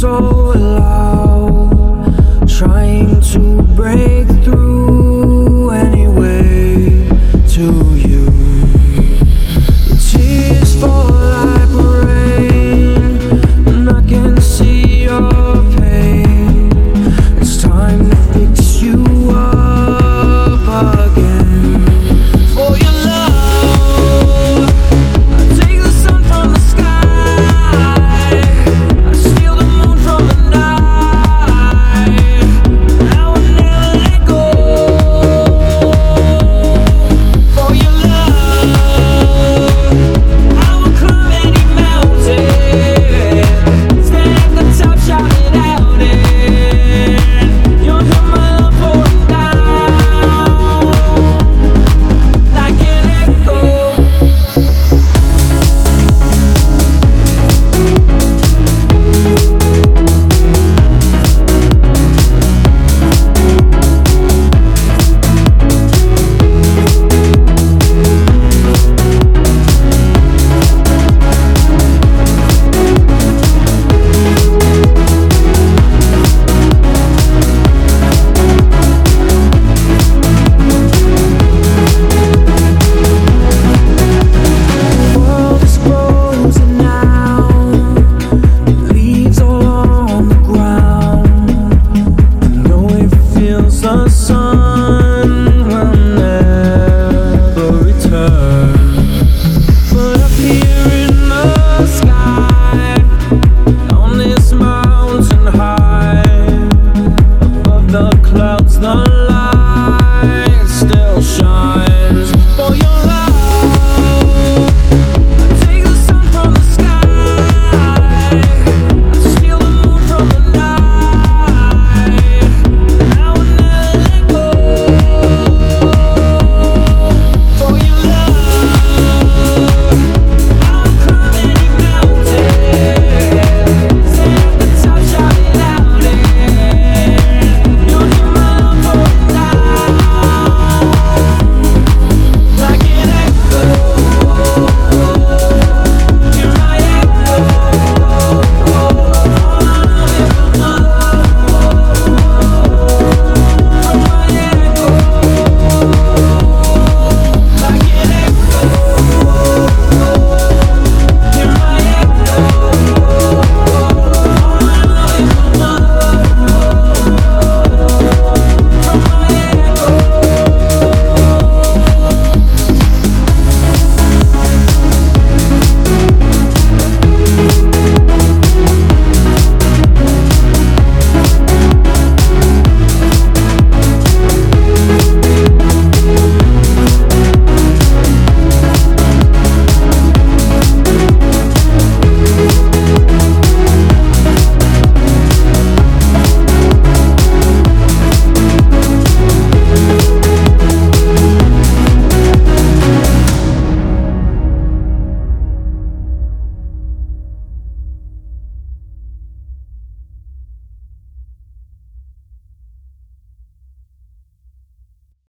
so alive. clouds not